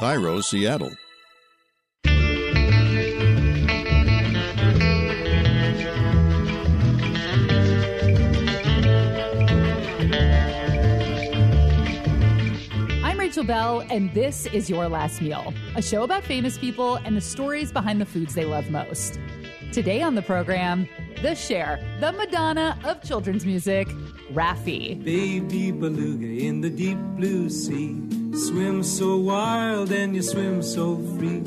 KIRO, Seattle. I'm Rachel Bell, and this is Your Last Meal, a show about famous people and the stories behind the foods they love most. Today on the program, the Cher, the Madonna of children's music, Raffi. Baby beluga in the deep blue sea. Swim so wild and you swim so free.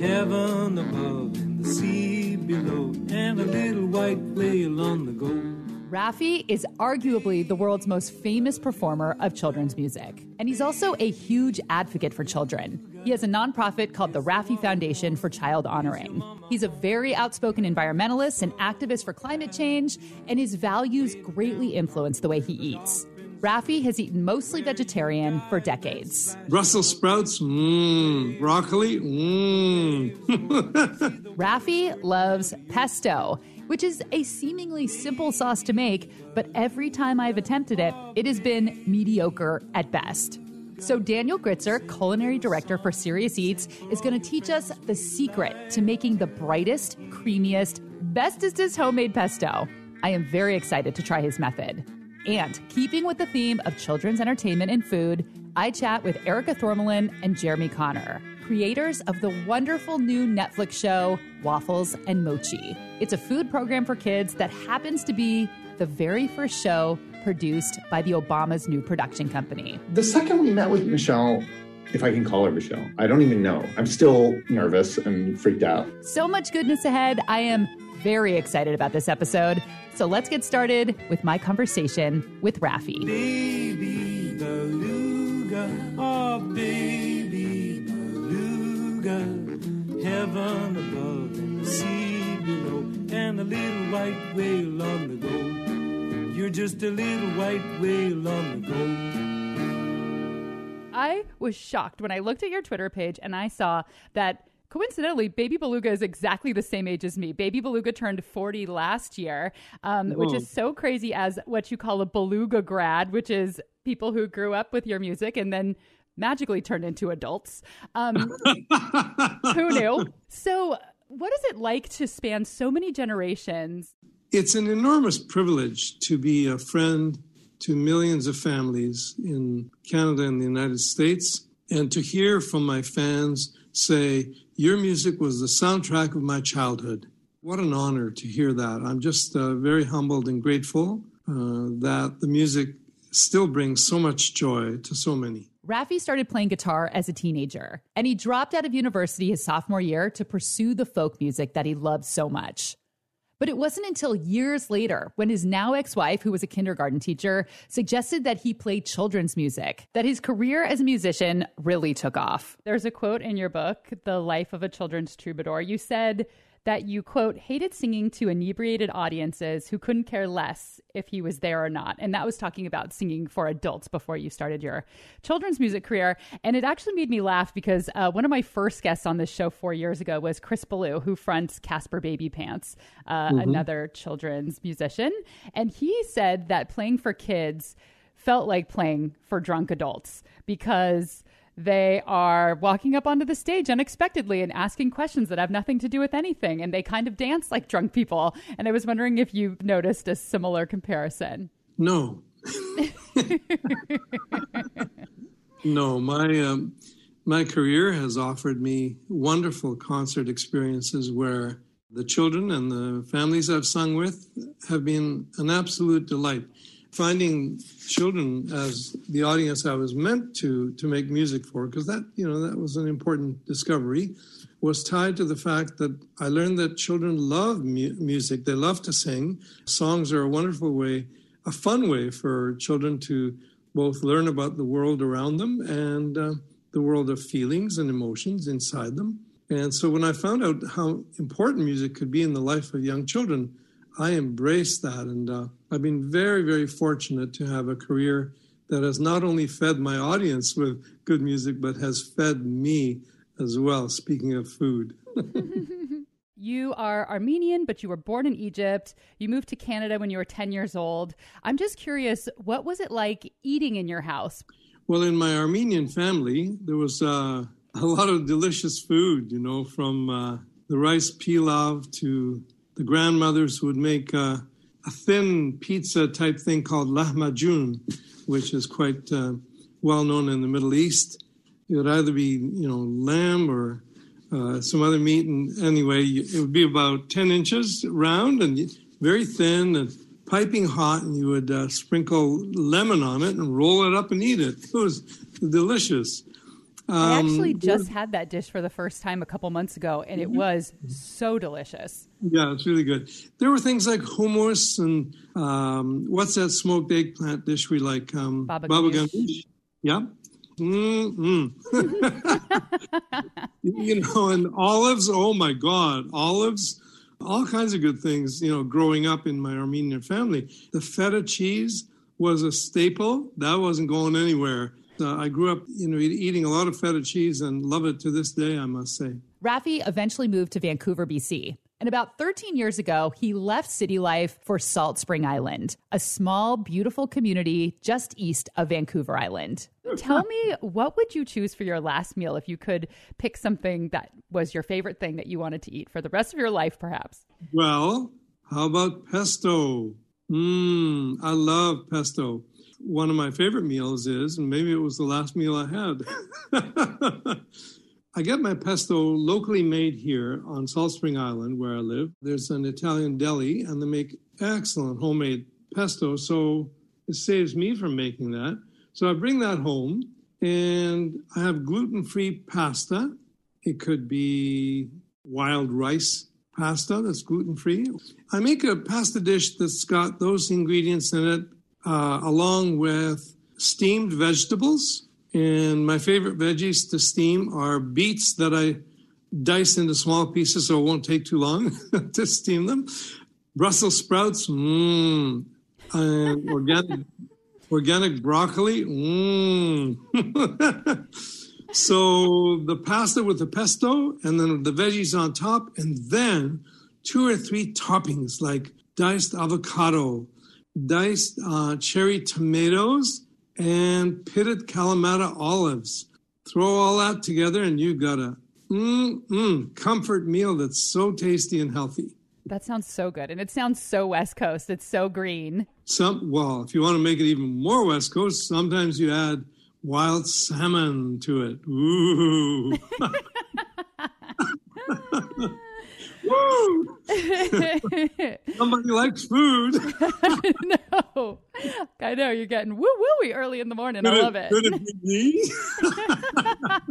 Heaven above and the sea below. And a little white whale on the go. Raffi is arguably the world's most famous performer of children's music. And he's also a huge advocate for children. He has a nonprofit called the Raffi Foundation for Child Honoring. He's a very outspoken environmentalist and activist for climate change, and his values greatly influence the way he eats. Raffi has eaten mostly vegetarian for decades. Brussels sprouts, mmm. Broccoli, mmm. Raffi loves pesto, which is a seemingly simple sauce to make, but every time I've attempted it, it has been mediocre at best. So, Daniel Gritzer, culinary director for Serious Eats, is going to teach us the secret to making the brightest, creamiest, bestest homemade pesto. I am very excited to try his method. And keeping with the theme of children's entertainment and food, I chat with Erica Thormahlen and Jeremy Konner, creators of the wonderful new Netflix show Waffles and Mochi. It's a food program for kids that happens to be the very first show produced by the Obama's new production company. The second we met with Michelle, if I can call her Michelle, I don't even know. I'm still nervous and freaked out. So much goodness ahead. I am very excited about this episode. So let's get started with my conversation with Raffi. Baby beluga, oh baby beluga. Heaven above and the sea below. And a little white whale on the go. You're just a little white whale on the go. I was shocked when I looked at your Twitter page and I saw that coincidentally, Baby Beluga is exactly the same age as me. Baby Beluga turned 40 last year, um, which is so crazy as what you call a Beluga grad, which is people who grew up with your music and then magically turned into adults. Um, who knew? So, what is it like to span so many generations? It's an enormous privilege to be a friend to millions of families in Canada and the United States and to hear from my fans say, Your music was the soundtrack of my childhood. What an honor to hear that. I'm just uh, very humbled and grateful uh, that the music still brings so much joy to so many. Raffi started playing guitar as a teenager, and he dropped out of university his sophomore year to pursue the folk music that he loved so much. But it wasn't until years later, when his now ex wife, who was a kindergarten teacher, suggested that he play children's music, that his career as a musician really took off. There's a quote in your book, The Life of a Children's Troubadour. You said, that you, quote, hated singing to inebriated audiences who couldn't care less if he was there or not. And that was talking about singing for adults before you started your children's music career. And it actually made me laugh because uh, one of my first guests on this show four years ago was Chris Ballew, who fronts Caspar Babypants, uh, mm-hmm. another children's musician. And he said that playing for kids felt like playing for drunk adults because they are walking up onto the stage unexpectedly and asking questions that have nothing to do with anything. And they kind of dance like drunk people. And I was wondering if you noticed a similar comparison. No. no, my um, my career has offered me wonderful concert experiences where the children and the families I've sung with have been an absolute delight finding children as the audience I was meant to to make music for, because that you know that was an important discovery, was tied to the fact that I learned that children love mu- music. They love to sing. Songs are a wonderful way, a fun way for children to both learn about the world around them and uh, the world of feelings and emotions inside them. And so when I found out how important music could be in the life of young children, I embrace that. And uh, I've been very, very fortunate to have a career that has not only fed my audience with good music, but has fed me as well, speaking of food. You are Armenian, but you were born in Egypt. You moved to Canada when you were 10 years old. I'm just curious, what was it like eating in your house? Well, in my Armenian family, there was uh, a lot of delicious food, you know, from uh, the rice pilaf to the grandmothers would make uh, a thin pizza type thing called lahmacun, which is quite uh, well known in the Middle East. It would either be, you know, lamb or uh, some other meat. And anyway, it would be about 10 inches round and very thin and piping hot. And you would uh, sprinkle lemon on it and roll it up and eat it. It was delicious. I actually um, just had that dish for the first time a couple months ago, and it mm-hmm. was so delicious. Yeah, it's really good. There were things like hummus and um, what's that smoked eggplant dish we like? Um, baba, baba ganoush. Yeah. Mm-hmm. you know, and olives. Oh my God, olives. All kinds of good things. You know, growing up in my Armenian family, the feta cheese was a staple. That wasn't going anywhere. Uh, I grew up, you know, eating a lot of feta cheese and love it to this day, I must say. Raffi eventually moved to Vancouver, BC. And about 13 years ago, he left city life for Salt Spring Island, a small, beautiful community just east of Vancouver Island. Tell me, what would you choose for your last meal if you could pick something that was your favorite thing that you wanted to eat for the rest of your life, perhaps? Well, how about pesto? Mmm, I love pesto one of my favorite meals is, and maybe it was the last meal I had. I get my pesto locally made here on Salt Spring Island, where I live. There's an Italian deli, and they make excellent homemade pesto. So it saves me from making that. So I bring that home, and I have gluten free pasta. It could be wild rice pasta that's gluten free. I make a pasta dish that's got those ingredients in it uh, along with steamed vegetables. And my favorite veggies to steam are beets that I dice into small pieces so it won't take too long to steam them. Brussels sprouts, mmm. Organic, organic broccoli, mmm. so the pasta with the pesto and then the veggies on top, and then two or three toppings like diced avocado, diced uh, cherry tomatoes, and pitted Kalamata olives. Throw all that together, and you've got a mm, comfort meal that's so tasty and healthy. That sounds so good, and it sounds so West Coast. It's so green. Some well, if you want to make it even more West Coast, sometimes you add wild salmon to it. Ooh. Woo! Somebody likes food. no, I know you're getting woo wooey early in the morning. Could I love it. Could it be me?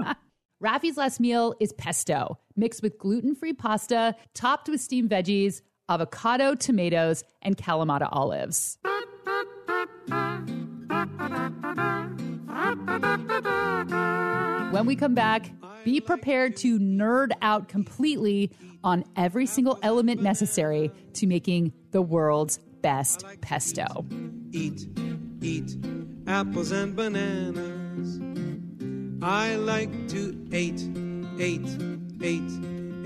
Raffi's last meal is pesto, mixed with gluten free pasta, topped with steamed veggies, avocado, tomatoes, and Kalamata olives. When we come back, be prepared to nerd out completely on every single element necessary to making the world's best pesto. Eat, eat apples and bananas. I like to eat, eat, eat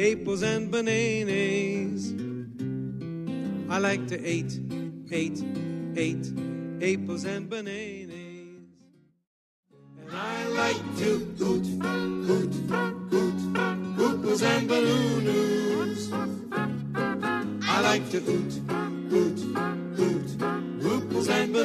apples and bananas. I like to eat, eat, eat apples and bananas. And I like to hoot, hoot, hoot, hoopers and balloons I like to hoot, hoot, hoot, and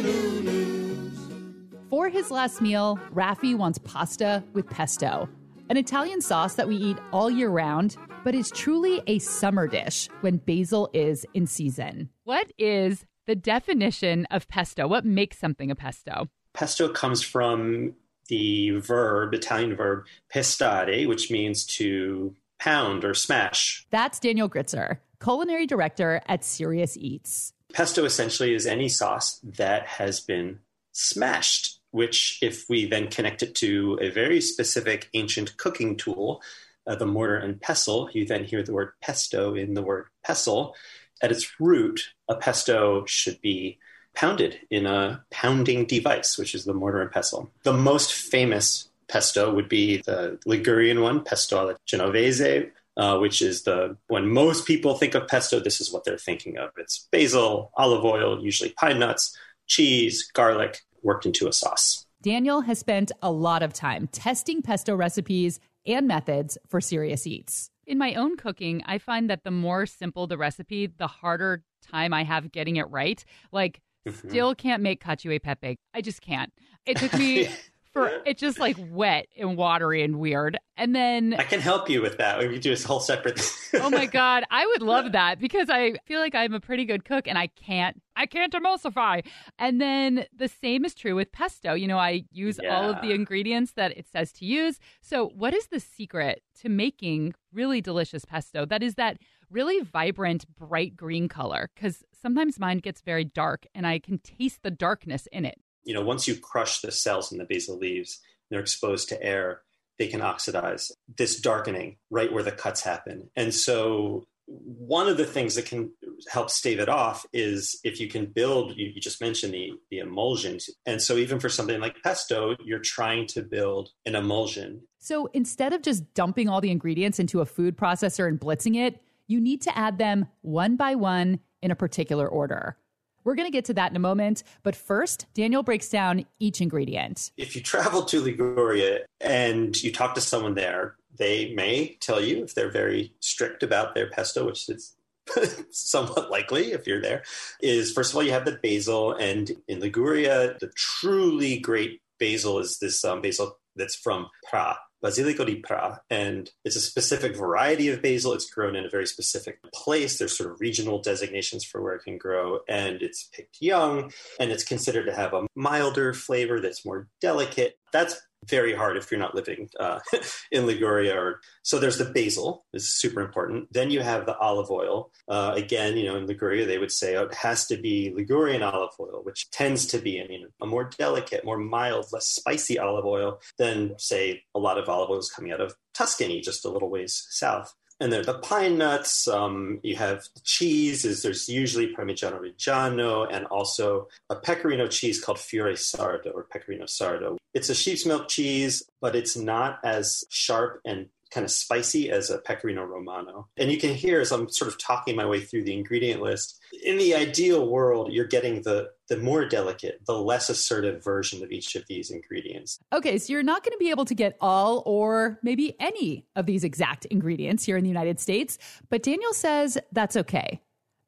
For his last meal, Raffi wants pasta with pesto, an Italian sauce that we eat all year round, but is truly a summer dish when basil is in season. What is the definition of pesto? What makes something a pesto? Pesto comes from the verb, Italian verb, pestare, which means to pound or smash. That's Daniel Gritzer culinary director at Serious Eats. Pesto essentially is any sauce that has been smashed, which, if we then connect it to a very specific ancient cooking tool, uh, the mortar and pestle, you then hear the word pesto in the word pestle. At its root, a pesto should be pounded in a pounding device, which is the mortar and pestle. The most famous pesto would be the Ligurian one, pesto alla genovese, uh, which is the when most people think of pesto, this is what they're thinking of. It's basil, olive oil, usually pine nuts, cheese, garlic, worked into a sauce. Daniel has spent a lot of time testing pesto recipes and methods for Serious Eats. In my own cooking, I find that the more simple the recipe, the harder time I have getting it right. Like. Mm-hmm. still can't make cacio e pepe. I just can't. It took me for it's just like wet and watery and weird. And then I can help you with that. We could do a whole separate. oh my god, I would love that because I feel like I'm a pretty good cook and I can't I can't emulsify. And then the same is true with pesto. You know, I use all of the ingredients that it says to use. So, what is the secret to making really delicious pesto? That is that really vibrant bright green color cuz sometimes mine gets very dark and I can taste the darkness in it. you know, once you crush the cells in the basil leaves, they're exposed to air, they can oxidize. This darkening right where the cuts happen. And so one of the things that can help stave it off is if you can build, you, you just mentioned the, the emulsions. And so even for something like pesto, you're trying to build an emulsion. So instead of just dumping all the ingredients into a food processor and blitzing it, you need to add them one by one in a particular order. We're going to get to that in a moment, but first, Daniel breaks down each ingredient. if you travel to Liguria and you talk to someone there, they may tell you if they're very strict about their pesto, which is somewhat likely if you're there, is first of all, you have the basil. And in Liguria, the truly great basil is this um, basil that's from Pra, Basilico di Pra. And it's a specific variety of basil. It's grown in a very specific place. There's sort of regional designations for where it can grow. And it's picked young and it's considered to have a milder flavor that's more delicate. That's very hard if you're not living uh, in Liguria. Or so there's the basil is super important. Then you have the olive oil. Uh, again, you know, in Liguria they would say oh, it has to be Ligurian olive oil, which tends to be, I mean, a more delicate, more mild, less spicy olive oil than say a lot of olive oils coming out of Tuscany, just a little ways south. And then the pine nuts. Um, you have cheese. Is there's usually Parmigiano Reggiano and also a pecorino cheese called Fiore Sardo or Pecorino Sardo. It's a sheep's milk cheese, but it's not as sharp and kind of spicy as a pecorino romano. And you can hear as I'm sort of talking my way through the ingredient list. In the ideal world, you're getting the the more delicate, the less assertive version of each of these ingredients. Okay, so you're not going to be able to get all or maybe any of these exact ingredients here in the United States, but Daniel says that's okay.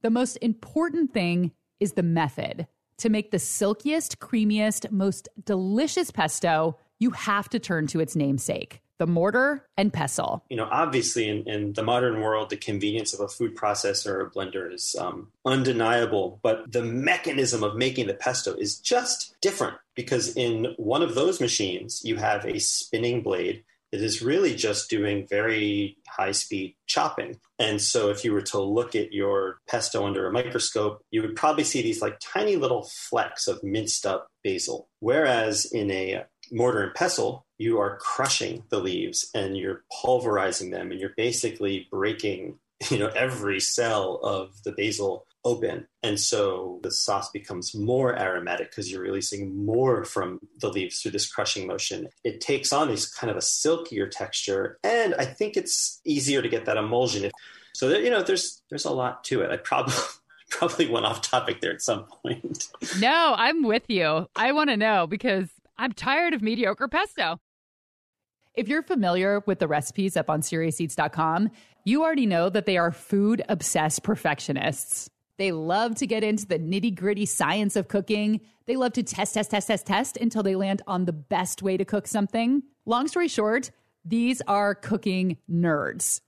The most important thing is the method. To make the silkiest, creamiest, most delicious pesto, you have to turn to its namesake the mortar and pestle. you know, obviously in, in the modern world, the convenience of a food processor or a blender is um, undeniable, but the mechanism of making the pesto is just different because in one of those machines, you have a spinning blade that is really just doing very high speed chopping. And so if you were to look at your pesto under a microscope, you would probably see these like tiny little flecks of minced up basil. Whereas in a mortar and pestle, you are crushing the leaves and you're pulverizing them and you're basically breaking, you know, every cell of the basil open. And so the sauce becomes more aromatic because you're releasing more from the leaves through this crushing motion. It takes on this kind of a silkier texture. And I think it's easier to get that emulsion. So that, you know, there's there's a lot to it. I probably probably went off topic there at some point. No, I'm with you. I want to know because I'm tired of mediocre pesto. If you're familiar with the recipes up on SeriousEats.com, you already know that they are food obsessed perfectionists. They love to get into the nitty gritty science of cooking. They love to test, test, test, test, test until they land on the best way to cook something. Long story short, these are cooking nerds.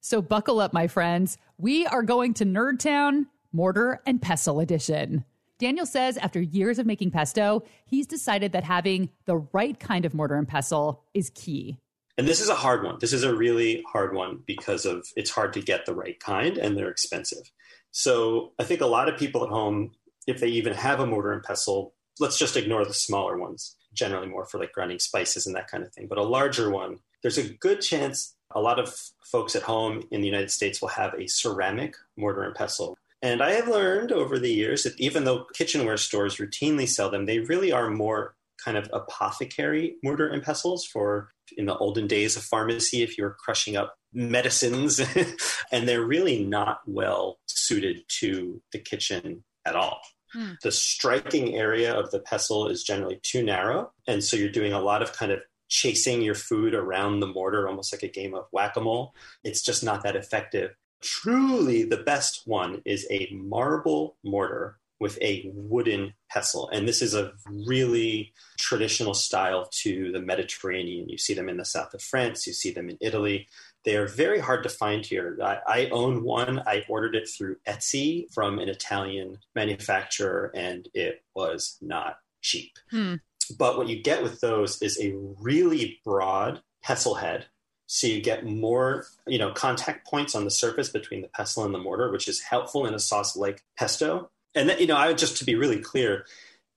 So buckle up, my friends. We are going to Nerd Town, Mortar and Pestle Edition. Daniel says after years of making pesto, he's decided that having the right kind of mortar and pestle is key. And this is a hard one. This is a really hard one because of it's hard to get the right kind and they're expensive. So I think a lot of people at home, if they even have a mortar and pestle, let's just ignore the smaller ones, generally more for like grinding spices and that kind of thing. But a larger one, there's a good chance a lot of folks at home in the United States will have a ceramic mortar and pestle. And I have learned over the years that even though kitchenware stores routinely sell them, they really are more kind of apothecary mortar and pestles for in the olden days of pharmacy if you were crushing up medicines and they're really not well suited to the kitchen at all Hmm. the striking area of the pestle is generally too narrow and so you're doing a lot of kind of chasing your food around the mortar, almost like a game of whack a mole. It's just not that effective. Truly, the best one is a marble mortar with a wooden pestle. And this is a really traditional style to the Mediterranean. You see them in the south of France, you see them in Italy. They are very hard to find here. I, I own one. I ordered it through Etsy from an Italian manufacturer, and it was not cheap. Hmm. But what you get with those is a really broad pestle head. So you get more, you know, contact points on the surface between the pestle and the mortar, which is helpful in a sauce like pesto. And then, you know, I would just to be really clear,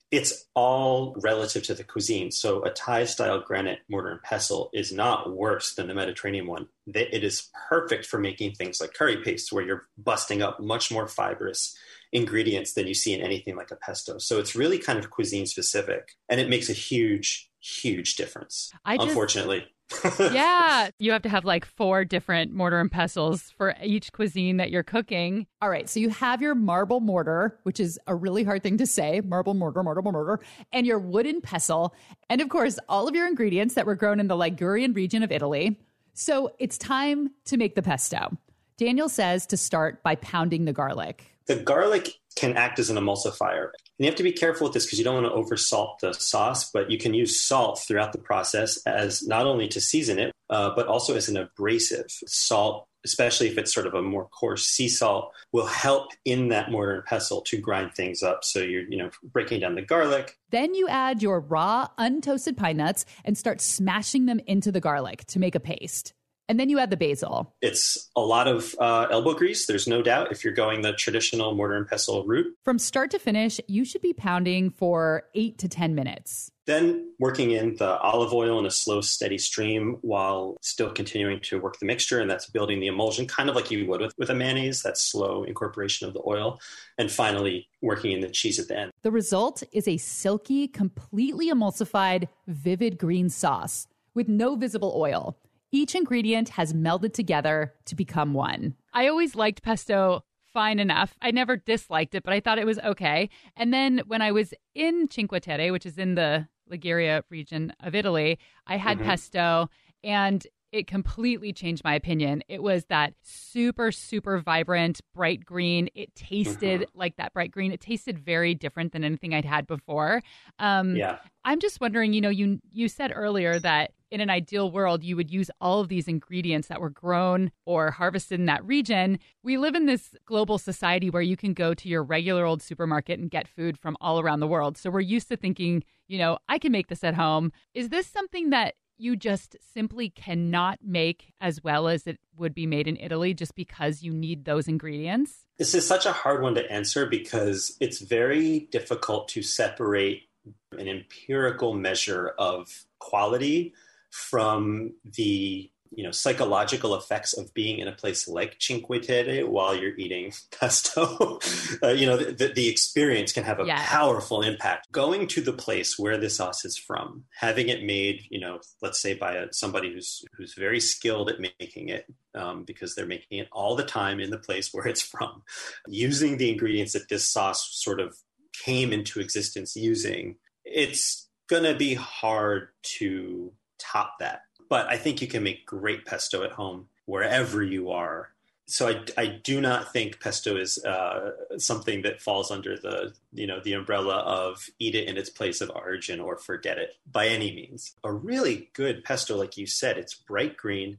it's all relative to the cuisine. So a Thai style granite mortar and pestle is not worse than the Mediterranean one. It is perfect for making things like curry paste, where you're busting up much more fibrous ingredients than you see in anything like a pesto. So it's really kind of cuisine specific, and it makes a huge, huge difference. I just, unfortunately. yeah, you have to have like four different mortar and pestles for each cuisine that you're cooking. All right, so you have your marble mortar, which is a really hard thing to say marble mortar, marble mortar, and your wooden pestle, and of course, all of your ingredients that were grown in the Ligurian region of Italy. So it's time to make the pesto. Daniel says to start by pounding the garlic. The garlic can act as an emulsifier. And you have to be careful with this because you don't want to oversalt the sauce, but you can use salt throughout the process as not only to season it, uh, but also as an abrasive. Salt, especially if it's sort of a more coarse sea salt, will help in that mortar and pestle to grind things up. So you're, you know, breaking down the garlic. Then you add your raw, untoasted pine nuts and start smashing them into the garlic to make a paste. And then you add the basil. It's a lot of uh, elbow grease, there's no doubt, if you're going the traditional mortar and pestle route. From start to finish, you should be pounding for eight to 10 minutes. Then working in the olive oil in a slow, steady stream while still continuing to work the mixture. And that's building the emulsion, kind of like you would with, with a mayonnaise, that slow incorporation of the oil. And finally, working in the cheese at the end. The result is a silky, completely emulsified, vivid green sauce with no visible oil. Each ingredient has melded together to become one. I always liked pesto fine enough. I never disliked it, but I thought it was okay. And then when I was in Cinque Terre, which is in the Liguria region of Italy, I had mm-hmm. pesto and it completely changed my opinion. It was that super, super vibrant, bright green. It tasted mm-hmm. like that bright green. It tasted very different than anything I'd had before. Um, yeah. I'm just wondering, you know, you you said earlier that in an ideal world, you would use all of these ingredients that were grown or harvested in that region. We live in this global society where you can go to your regular old supermarket and get food from all around the world. So we're used to thinking, you know, I can make this at home. Is this something that you just simply cannot make as well as it would be made in Italy just because you need those ingredients? This is such a hard one to answer because it's very difficult to separate an empirical measure of quality from the you know psychological effects of being in a place like Cinque Terre while you're eating pesto. uh, you know, the, the, experience can have a yes. powerful impact. Going to the place where the sauce is from, having it made, you know, let's say by a, somebody who's who's very skilled at making it, um, because they're making it all the time in the place where it's from, using the ingredients that this sauce sort of came into existence using. It's gonna be hard to top that. But I think you can make great pesto at home wherever you are. So I, I do not think pesto is uh, something that falls under the you know the umbrella of eat it in its place of origin or forget it by any means. A really good pesto, like you said, it's bright green,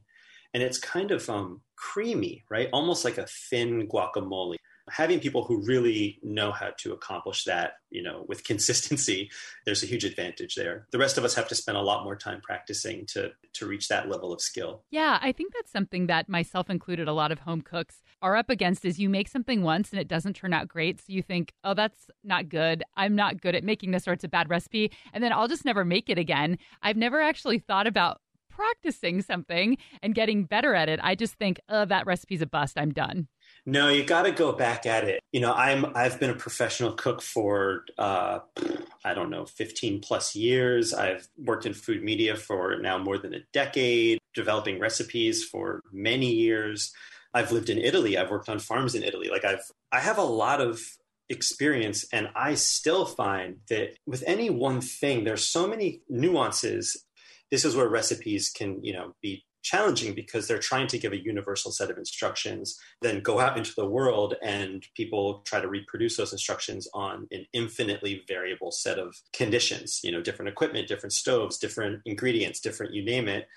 and it's kind of um, creamy, right? Almost like a thin guacamole having people who really know how to accomplish that, you know, with consistency, there's a huge advantage there. The rest of us have to spend a lot more time practicing to to reach that level of skill. Yeah, I think that's something that myself included a lot of home cooks are up against is you make something once and it doesn't turn out great, so you think, "Oh, that's not good. I'm not good at making this or it's a bad recipe." And then I'll just never make it again. I've never actually thought about practicing something and getting better at it. I just think, "Oh, that recipe's a bust. I'm done." No, you got to go back at it. You know, I'm I've been a professional cook for uh, I don't know, 15 plus years. I've worked in food media for now more than a decade, developing recipes for many years. I've lived in Italy. I've worked on farms in Italy. Like I've I have a lot of experience and I still find that with any one thing there's so many nuances this is where recipes can, you know, be challenging because they're trying to give a universal set of instructions, then go out into the world and people try to reproduce those instructions on an infinitely variable set of conditions, you know, different equipment, different stoves, different ingredients, different you name it.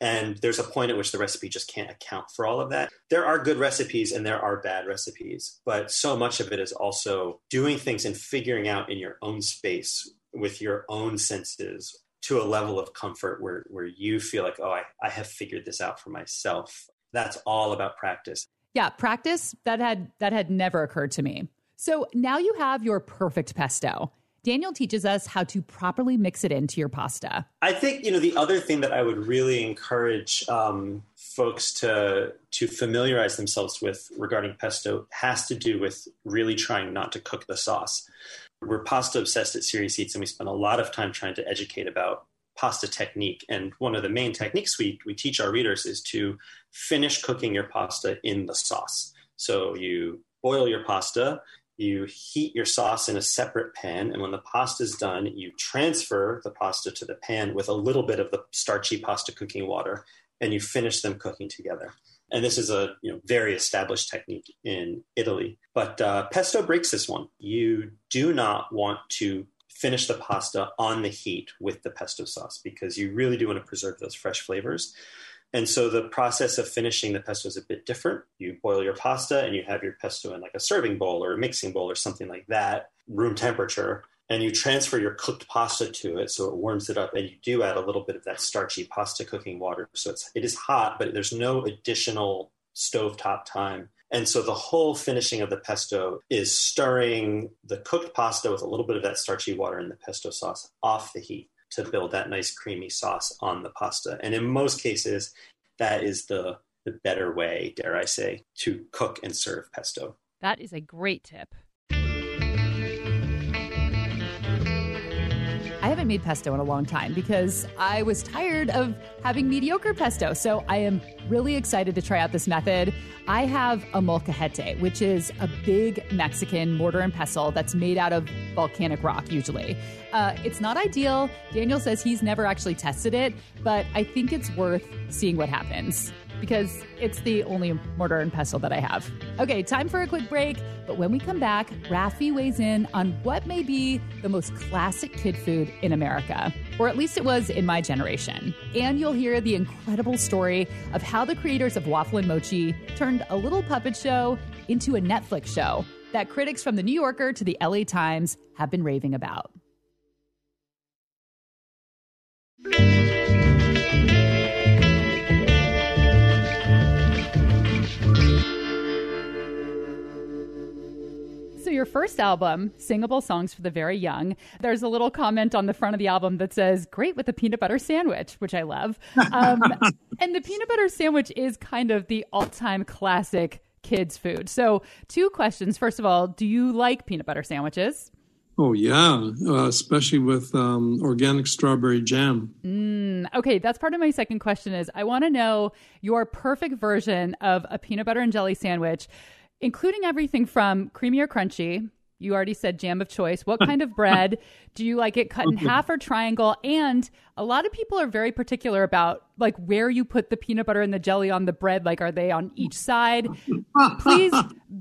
And there's a point at which the recipe just can't account for all of that. There are good recipes and there are bad recipes, but so much of it is also doing things and figuring out in your own space with your own senses to a level of comfort where, where you feel like, oh, I, I have figured this out for myself. That's all about practice. Yeah, practice that had that had never occurred to me. So now you have your perfect pesto. Daniel teaches us how to properly mix it into your pasta. I think you know the other thing that I would really encourage um, folks to to familiarize themselves with regarding pesto has to do with really trying not to cook the sauce. We're pasta obsessed at Serious Eats, and we spend a lot of time trying to educate about pasta technique. And one of the main techniques we, we teach our readers is to finish cooking your pasta in the sauce. So you boil your pasta, you heat your sauce in a separate pan, and when the pasta is done, you transfer the pasta to the pan with a little bit of the starchy pasta cooking water, and you finish them cooking together. And this is a you know, very established technique in Italy. But uh, pesto breaks this one. You do not want to finish the pasta on the heat with the pesto sauce because you really do want to preserve those fresh flavors. And so the process of finishing the pesto is a bit different. You boil your pasta and you have your pesto in like a serving bowl or a mixing bowl or something like that, room temperature and you transfer your cooked pasta to it so it warms it up and you do add a little bit of that starchy pasta cooking water so it's it is hot but there's no additional stovetop time. And so the whole finishing of the pesto is stirring the cooked pasta with a little bit of that starchy water in the pesto sauce off the heat to build that nice creamy sauce on the pasta. And in most cases that is the the better way dare i say to cook and serve pesto. That is a great tip I haven't made pesto in a long time because I was tired of having mediocre pesto. So I am really excited to try out this method. I have a molcajete, which is a big Mexican mortar and pestle that's made out of volcanic rock, usually. Uh, it's not ideal. Daniel says he's never actually tested it, but I think it's worth seeing what happens because it's the only mortar and pestle that I have. Okay, time for a quick break. But when we come back, Raffi weighs in on what may be the most classic kid food in America, or at least it was in my generation. And you'll hear the incredible story of how the creators of Waffle and Mochi turned a little puppet show into a Netflix show that critics from the New Yorker to the LA Times have been raving about. Your first album, Singable Songs for the Very Young, there's a little comment on the front of the album that says, Great with a peanut butter sandwich, which I love. Um, and the peanut butter sandwich is kind of the all time classic kids' food. So, two questions. First of all, do you like peanut butter sandwiches? Oh, yeah, uh, especially with um, organic strawberry jam. Mm, okay, that's part of my second question is I want to know your perfect version of a peanut butter and jelly sandwich including everything from creamy or crunchy. You already said jam of choice. What kind of bread? Do you like it cut in half or triangle? And a lot of people are very particular about like where you put the peanut butter and the jelly on the bread. Like, are they on each side? Please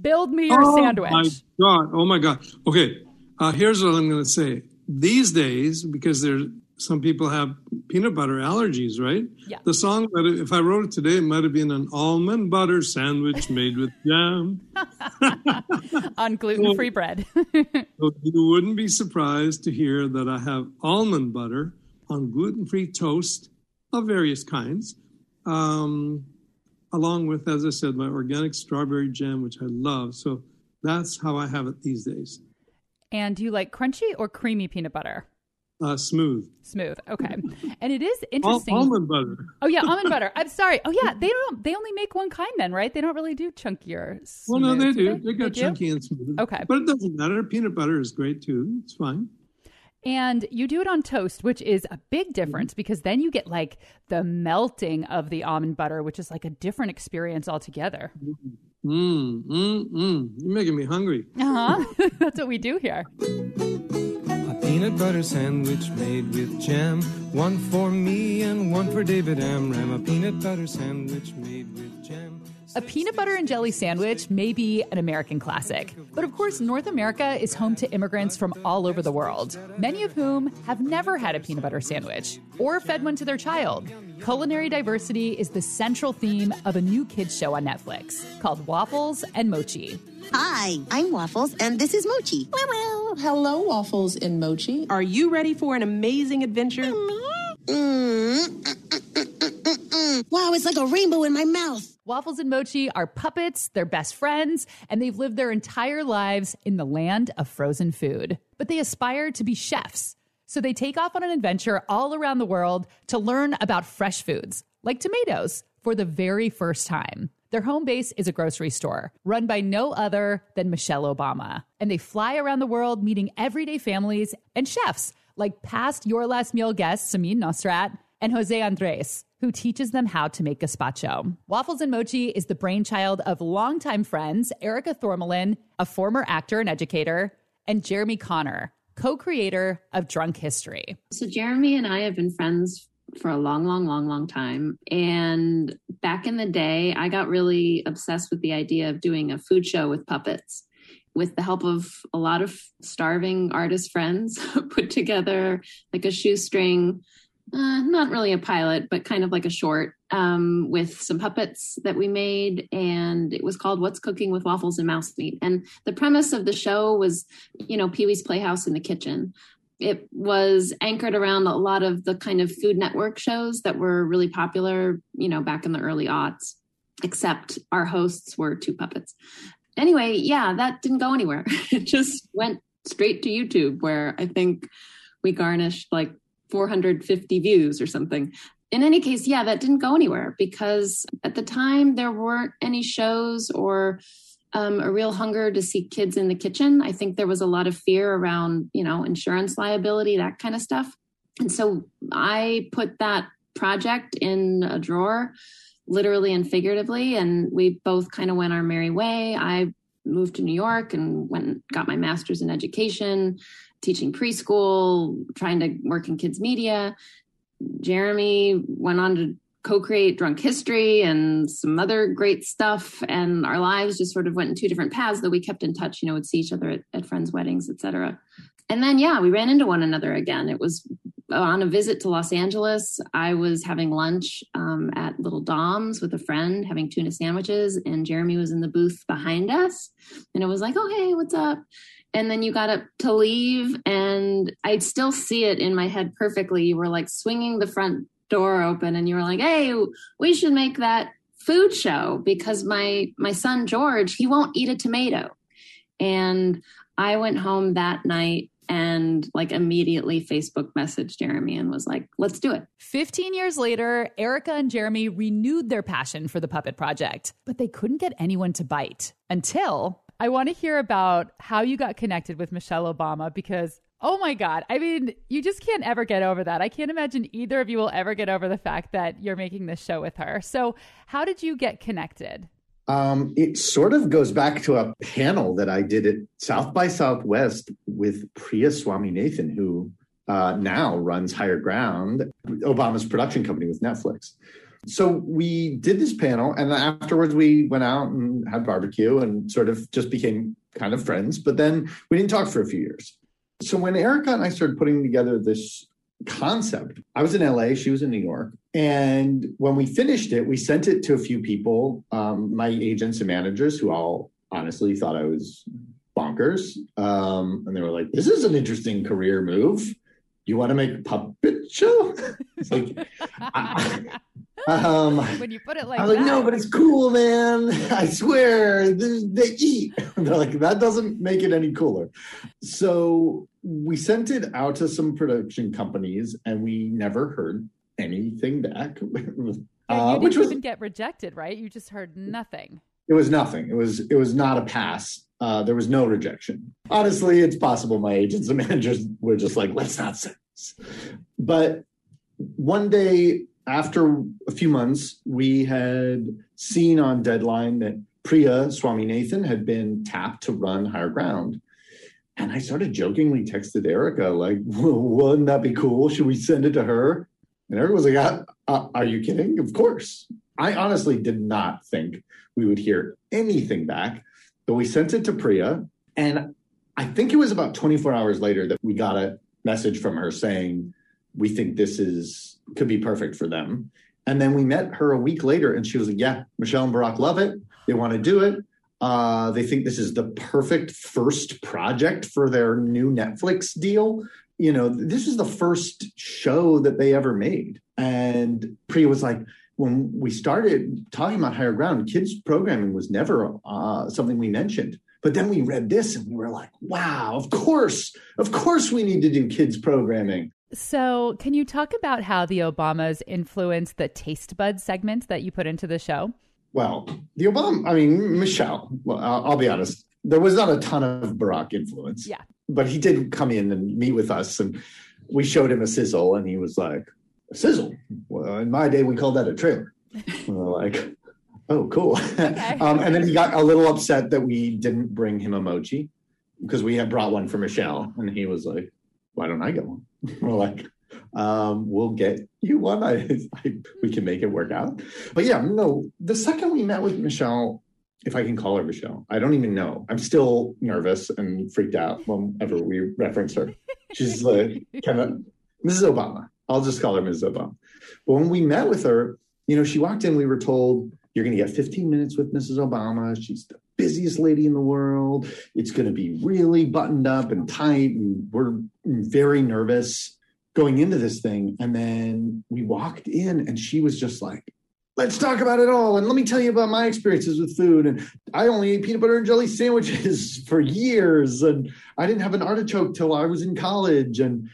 build me your oh sandwich. My God. Oh my God. Okay. Uh, here's what I'm going to say. These days, because there's some people have peanut butter allergies, right? Yeah. The song, but if I wrote it today, it might have been an almond butter sandwich made with jam on gluten free so, bread. so you wouldn't be surprised to hear that I have almond butter on gluten free toast of various kinds, um, along with, as I said, my organic strawberry jam, which I love. So that's how I have it these days. And do you like crunchy or creamy peanut butter? Uh, smooth. Smooth. Okay. And it is interesting. Al- almond butter. Oh yeah, almond butter. I'm sorry. Oh yeah, they don't. They only make one kind then, right? They don't really do chunkier. Smooth, well, no, they do. They, they got they chunky do? and smooth. Okay. But it doesn't matter. Peanut butter is great too. It's fine. And you do it on toast, which is a big difference mm-hmm. because then you get like the melting of the almond butter, which is like a different experience altogether. Mmm, mmm, mmm. You're making me hungry. Uh huh. That's what we do here. Peanut butter sandwich made with jam. One for me and one for David Amram. A peanut butter sandwich made with. A peanut butter and jelly sandwich may be an American classic, but of course, North America is home to immigrants from all over the world, many of whom have never had a peanut butter sandwich or fed one to their child. Culinary diversity is the central theme of a new kids show on Netflix called Waffles and Mochi. Hi, I'm Waffles, and this is Mochi. Hello, Waffles and Mochi. Are you ready for an amazing adventure? Mm-hmm. Wow, it's like a rainbow in my mouth. Waffles and Mochi are puppets, they're best friends, and they've lived their entire lives in the land of frozen food. But they aspire to be chefs. So they take off on an adventure all around the world to learn about fresh foods, like tomatoes, for the very first time. Their home base is a grocery store run by no other than Michelle Obama. And they fly around the world meeting everyday families and chefs like past Your Last Meal guests, Samin Nosrat and Jose Andres, who teaches them how to make gazpacho. Waffles and Mochi is the brainchild of longtime friends Erica Thormahlen, a former actor and educator, and Jeremy Konner, co creator of Drunk History. So, Jeremy and I have been friends for a long, long, long, long time. And back in the day, I got really obsessed with the idea of doing a food show with puppets. With the help of a lot of starving artist friends, put together like a shoestring, uh, not really a pilot, but kind of like a short um, with some puppets that we made. And it was called What's Cooking with Waffles and Mouse Meat. And the premise of the show was, you know, Pee Wee's Playhouse in the kitchen it was anchored around a lot of the kind of food network shows that were really popular, you know, back in the early aughts, except our hosts were two puppets. Anyway, yeah, that didn't go anywhere. it just went straight to YouTube, where I think we garnished like 450 views or something. In any case, yeah, that didn't go anywhere because at the time there weren't any shows or um, a real hunger to see kids in the kitchen. I think there was a lot of fear around, you know, insurance liability, that kind of stuff. And so I put that project in a drawer, literally and figuratively, and we both kind of went our merry way. I moved to New York and went and got my master's in education, teaching preschool, trying to work in kids media. Jeremy went on to co-create drunk history and some other great stuff and our lives just sort of went in two different paths though we kept in touch you know would see each other at, at friends weddings etc and then yeah we ran into one another again it was on a visit to los angeles i was having lunch um, at little dom's with a friend having tuna sandwiches and jeremy was in the booth behind us. And it was like oh hey what's up? And then you got up to leave and i'd still see it in my head perfectly. You were like swinging the front door open and you were like, "Hey, we should make that food show because my my son George, he won't eat a tomato." And I went home that night and like immediately Facebook messaged Jeremy and was like, let's do it. 15 years later, Erica and Jeremy renewed their passion for the puppet project, but they couldn't get anyone to bite until I want to hear about how you got connected with Michelle Obama because Oh my God. I mean, you just can't ever get over that. I can't imagine either of you will ever get over the fact that you're making this show with her. So, how did you get connected? Um, it sort of goes back to a panel that I did at South by Southwest with Priya Swaminathan, who uh, now runs Higher Ground, Obama's production company with Netflix. So we did this panel, and afterwards we went out and had barbecue and sort of just became kind of friends. But then we didn't talk for a few years. So when Erica and I started putting together this concept, I was in LA, she was in New York. And when we finished it, we sent it to a few people, um, my agents and managers, who all honestly thought I was bonkers. Um, and they were like, this is an interesting career move. You want to make a puppet show? it's like, I, um, when you put it like I was that. like, no, but it's cool, man. I swear, they eat. They're like, that doesn't make it any cooler. So we sent it out to some production companies, and we never heard anything back. Uh, didn't even get rejected, right? You just heard nothing. It was nothing. It was it was not a pass. Uh, there was no rejection. Honestly, it's possible my agents and managers were just like, let's not send this. But one day after a few months, we had seen on Deadline that Priya Swaminathan had been tapped to run Higher Ground. And I sort of jokingly texted Erica, like, wouldn't that be cool? Should we send it to her? And was like, uh, are you kidding? Of course. I honestly did not think we would hear anything back, but we sent it to Priya. And I think it was about 24 hours later that we got a message from her saying, we think this is could be perfect for them. And then we met her a week later and she was like, yeah, Michelle and Barack love it. They want to do it. Uh, they think this is the perfect first project for their new Netflix deal. You know, this is the first show that they ever made. And Priya was like, when we started talking about higher ground, kids programming was never uh, something we mentioned. But then we read this and we were like, wow, of course, of course we need to do kids programming. So, can you talk about how the Obamas influenced the taste bud segment that you put into the show? Well, the Obama, I mean, Michelle, well, I'll, I'll be honest, there was not a ton of Barack influence. Yeah. But he did come in and meet with us, and we showed him a sizzle, and he was like, a sizzle? Well, in my day, we called that a trailer. we were like, oh, cool. Okay. um, and then he got a little upset that we didn't bring him a Mochi because we had brought one for Michelle, and he was like, why don't I get one? We're like, um, we'll get you one. I, I, we can make it work out. But yeah, no, the second we met with Michelle, if I can call her Michelle, I don't even know. I'm still nervous and freaked out whenever we reference her. She's like, kind of, Mrs. Obama. I'll just call her Mrs. Obama. But when we met with her, you know, she walked in, we were told, you're going to get 15 minutes with Mrs. Obama. She's the busiest lady in the world. It's going to be really buttoned up and tight. And we're very nervous going into this thing. And then we walked in and she was just like, let's talk about it all. And let me tell you about my experiences with food. And I only ate peanut butter and jelly sandwiches for years. And I didn't have an artichoke till I was in college. And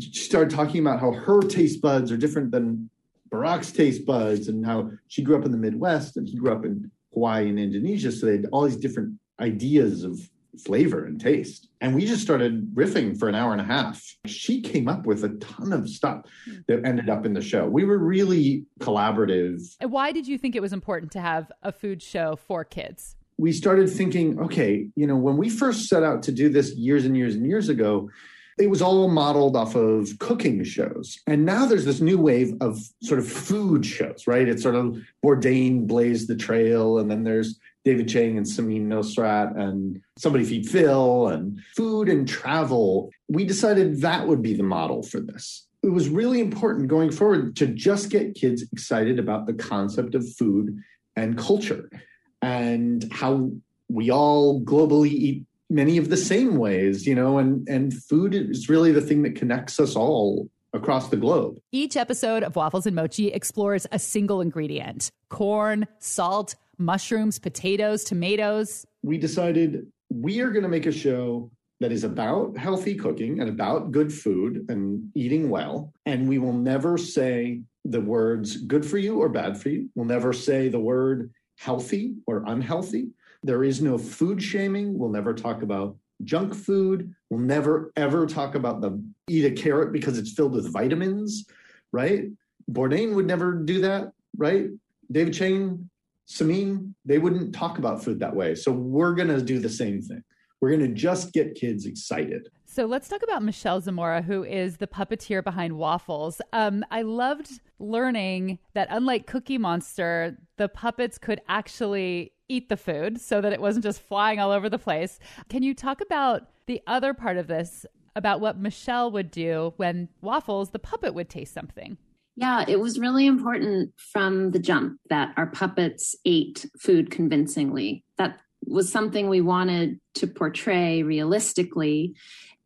she started talking about how her taste buds are different than Barack's taste buds and how she grew up in the Midwest and he grew up in Hawaii and Indonesia. So they had all these different ideas of flavor and taste. And we just started riffing for an hour and a half. She came up with a ton of stuff hmm. that ended up in the show. We were really collaborative. And why did you think it was important to have a food show for kids? We started thinking, okay, you know, when we first set out to do this years and years and years ago, it was all modeled off of cooking shows. And now there's this new wave of sort of food shows, right? It's sort of Bourdain blazed the trail, and then there's David Chang and Samin Nosrat and Somebody Feed Phil and food and travel. We decided that would be the model for this. It was really important going forward to just get kids excited about the concept of food and culture and how we all globally eat many of the same ways, you know, and and food is really the thing that connects us all across the globe. Each episode of Waffles and Mochi explores a single ingredient corn, salt, mushrooms, potatoes, tomatoes. We decided we are going to make a show that is about healthy cooking and about good food and eating well. And we will never say the words good for you or bad for you. We'll never say the word healthy or unhealthy. There is no food shaming. We'll never talk about junk food. We'll never ever talk about the eat a carrot because it's filled with vitamins, right? Bourdain would never do that, right? David Chang Samin, they wouldn't talk about food that way. So we're going to do the same thing. We're going to just get kids excited. So let's talk about Michelle Zamora, who is the puppeteer behind Waffles. Um, I loved learning that unlike Cookie Monster, the puppets could actually eat the food so that it wasn't just flying all over the place. Can you talk about the other part of this, about what Michelle would do when Waffles, the puppet, would taste something? Yeah, it was really important from the jump that our puppets ate food convincingly. That was something we wanted to portray realistically.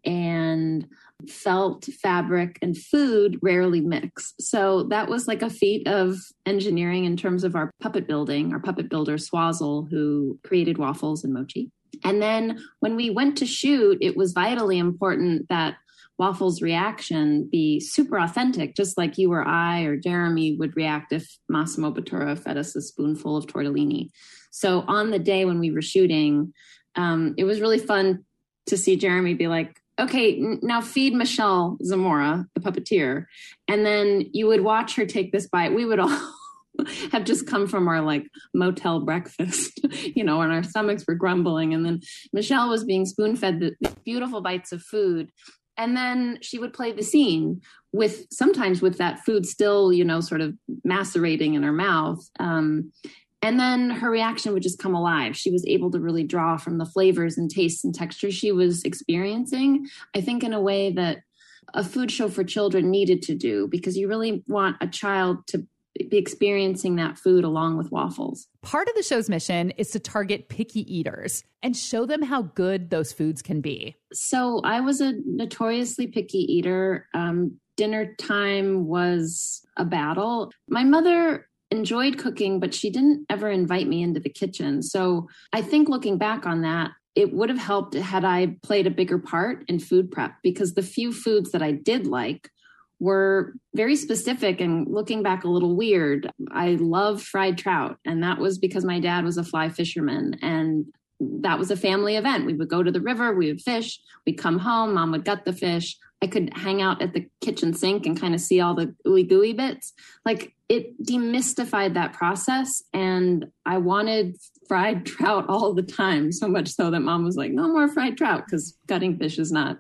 And felt, fabric, and food rarely mix. So that was like a feat of engineering in terms of our puppet building, our puppet builder, Swazzle, who created waffles and mochi. And then when we went to shoot, it was vitally important that Waffles' reaction be super authentic, just like you or I or Jeremy would react if Massimo Bottura fed us a spoonful of tortellini. So on the day when we were shooting, um, it was really fun to see Jeremy be like, okay, now feed Michelle Zamora, the puppeteer. And then you would watch her take this bite. We would all have just come from our like motel breakfast, you know, and our stomachs were grumbling. And then Michelle was being spoon fed the beautiful bites of food. And then she would play the scene with sometimes with that food still, you know, sort of macerating in her mouth. Um, and then her reaction would just come alive. She was able to really draw from the flavors and tastes and textures she was experiencing, I think, in a way that a food show for children needed to do because you really want a child to be experiencing that food along with waffles. Part of the show's mission is to target picky eaters and show them how good those foods can be. So I was a notoriously picky eater. Um, dinner time was a battle. My mother enjoyed cooking, but she didn't ever invite me into the kitchen. So I think looking back on that, it would have helped had I played a bigger part in food prep because the few foods that I did like were very specific and looking back a little weird. I love fried trout, and that was because my dad was a fly fisherman and that was a family event. We would go to the river, we would fish, we'd come home, mom would gut the fish. I could hang out at the kitchen sink and kind of see all the ooey gooey bits. Like it demystified that process. And I wanted fried trout all the time, so much so that mom was like, no more fried trout because gutting fish is not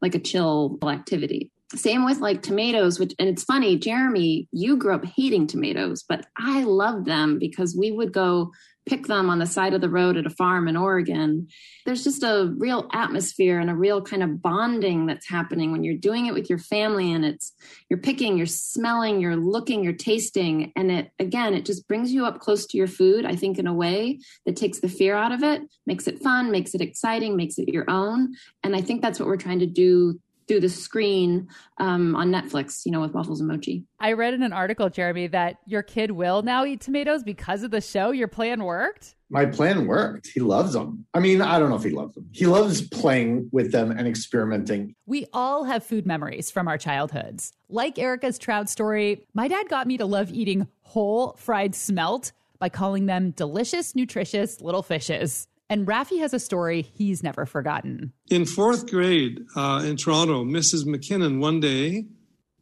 like a chill activity. Same with like tomatoes, which, and it's funny, Jeremy, you grew up hating tomatoes, but I loved them because we would go pick them on the side of the road at a farm in Oregon. There's just a real atmosphere and a real kind of bonding that's happening when you're doing it with your family and it's you're picking, you're smelling, you're looking, you're tasting and it again it just brings you up close to your food I think in a way that takes the fear out of it, makes it fun, makes it exciting, makes it your own and I think that's what we're trying to do through the screen um, on Netflix, you know, with waffles and mochi. I read in an article, Jeremy, that your kid will now eat tomatoes because of the show. Your plan worked. My plan worked. He loves them. I mean, I don't know if he loves them. He loves playing with them and experimenting. We all have food memories from our childhoods. Like Erica's trout story, my dad got me to love eating whole fried smelt by calling them delicious, nutritious little fishes. And Raffi has a story he's never forgotten. In fourth grade uh, in Toronto, Mrs. McKinnon one day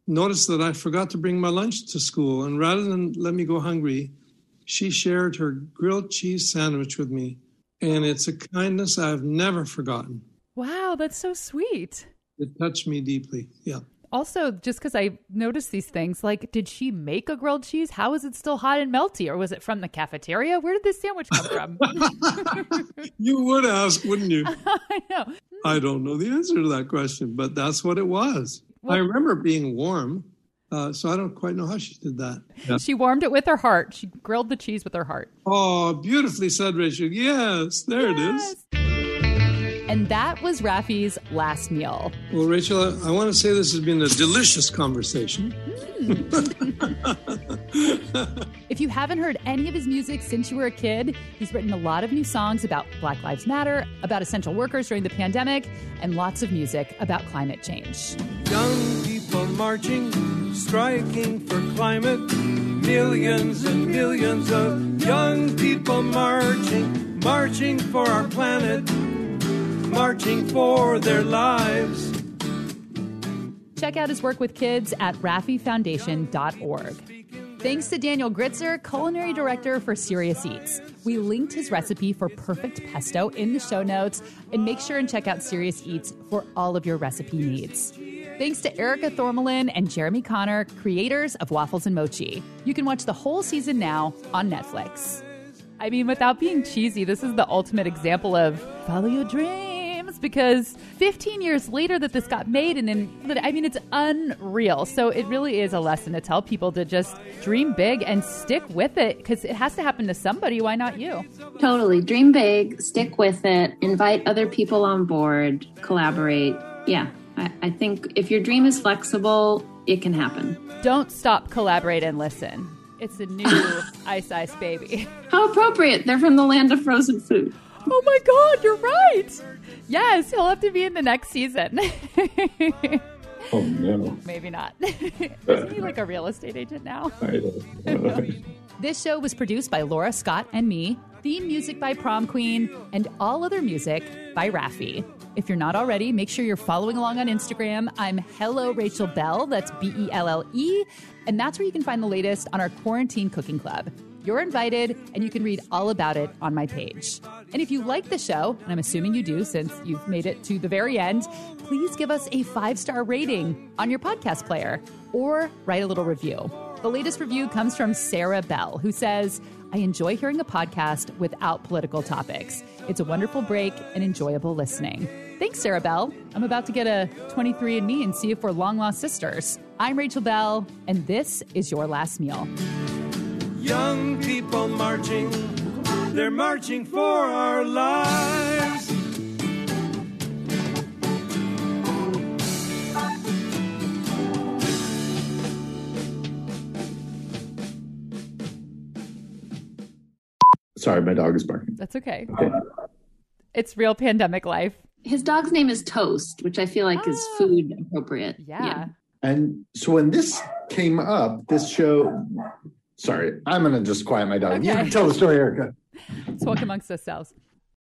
noticed that I forgot to bring my lunch to school. And rather than let me go hungry, she shared her grilled cheese sandwich with me. And it's a kindness I've never forgotten. Wow, that's so sweet. It touched me deeply. Yeah also just because i noticed these things like did she make a grilled cheese how is it still hot and melty or was it from the cafeteria where did this sandwich come from you would ask wouldn't you i know i don't know the answer to that question but that's what it was well, i remember being warm uh, so I don't quite know how she did that. Yeah. She warmed it with her heart. She grilled the cheese with her heart. Oh, beautifully said, Rachel. Yes, there yes. it is. And that was Raffi's last meal. Well, Rachel, I, I want to say this has been a delicious conversation. Mm. if you haven't heard any of his music since you were a kid, he's written a lot of new songs about Black Lives Matter, about essential workers during the pandemic, and lots of music about climate change. Young people marching, striking for climate, millions and millions of young people marching, marching for our planet marching for their lives. Check out his work with kids at RaffiFoundation.org. Thanks to Daniel Gritzer, culinary director for Serious Eats. We linked his recipe for perfect pesto in the show notes, and make sure and check out Serious Eats for all of your recipe needs. Thanks to Erica Thormahlen and Jeremy Konner, creators of Waffles and Mochi. You can watch the whole season now on Netflix. I mean, without being cheesy, this is the ultimate example of follow your dream because 15 years later that this got made, and then, I mean, it's unreal. So it really is a lesson to tell people to just dream big and stick with it because it has to happen to somebody. Why not you? Totally. Dream big, stick with it, invite other people on board, collaborate. Yeah. I, I think if your dream is flexible, it can happen. Don't stop, collaborate, and listen. It's a new Ice Ice Baby. How appropriate. They're from the land of frozen food. Oh my God, you're right. Yes, he'll have to be in the next season. oh no. Maybe not. Isn't he like a real estate agent now? This show was produced by Laura Scott and me. Theme music by Prom Queen, and all other music by Raffi. If you're not already, make sure you're following along on Instagram. I'm Hello Rachel Belle, That's B E L L E. And that's where you can find the latest on our quarantine cooking club. You're invited, and you can read all about it on my page. And if you like the show, and I'm assuming you do since you've made it to the very end, please give us a five star rating on your podcast player or write a little review. The latest review comes from Sarah Bell, who says, I enjoy hearing a podcast without political topics. It's a wonderful break and enjoyable listening. Thanks, Sarah Bell. I'm about to get a 23andMe and see if we're long lost sisters. I'm Rachel Belle, and this is Your Last Meal. Young people marching, they're marching for our lives. Sorry, my dog is barking. That's okay. Okay. It's real pandemic life. His dog's name is Toast, which I feel like is Ah. food appropriate. Yeah. Yeah. And so when this came up, this show. Sorry, I'm gonna just quiet my dog. You can tell the story, Erica. Let's walk amongst ourselves.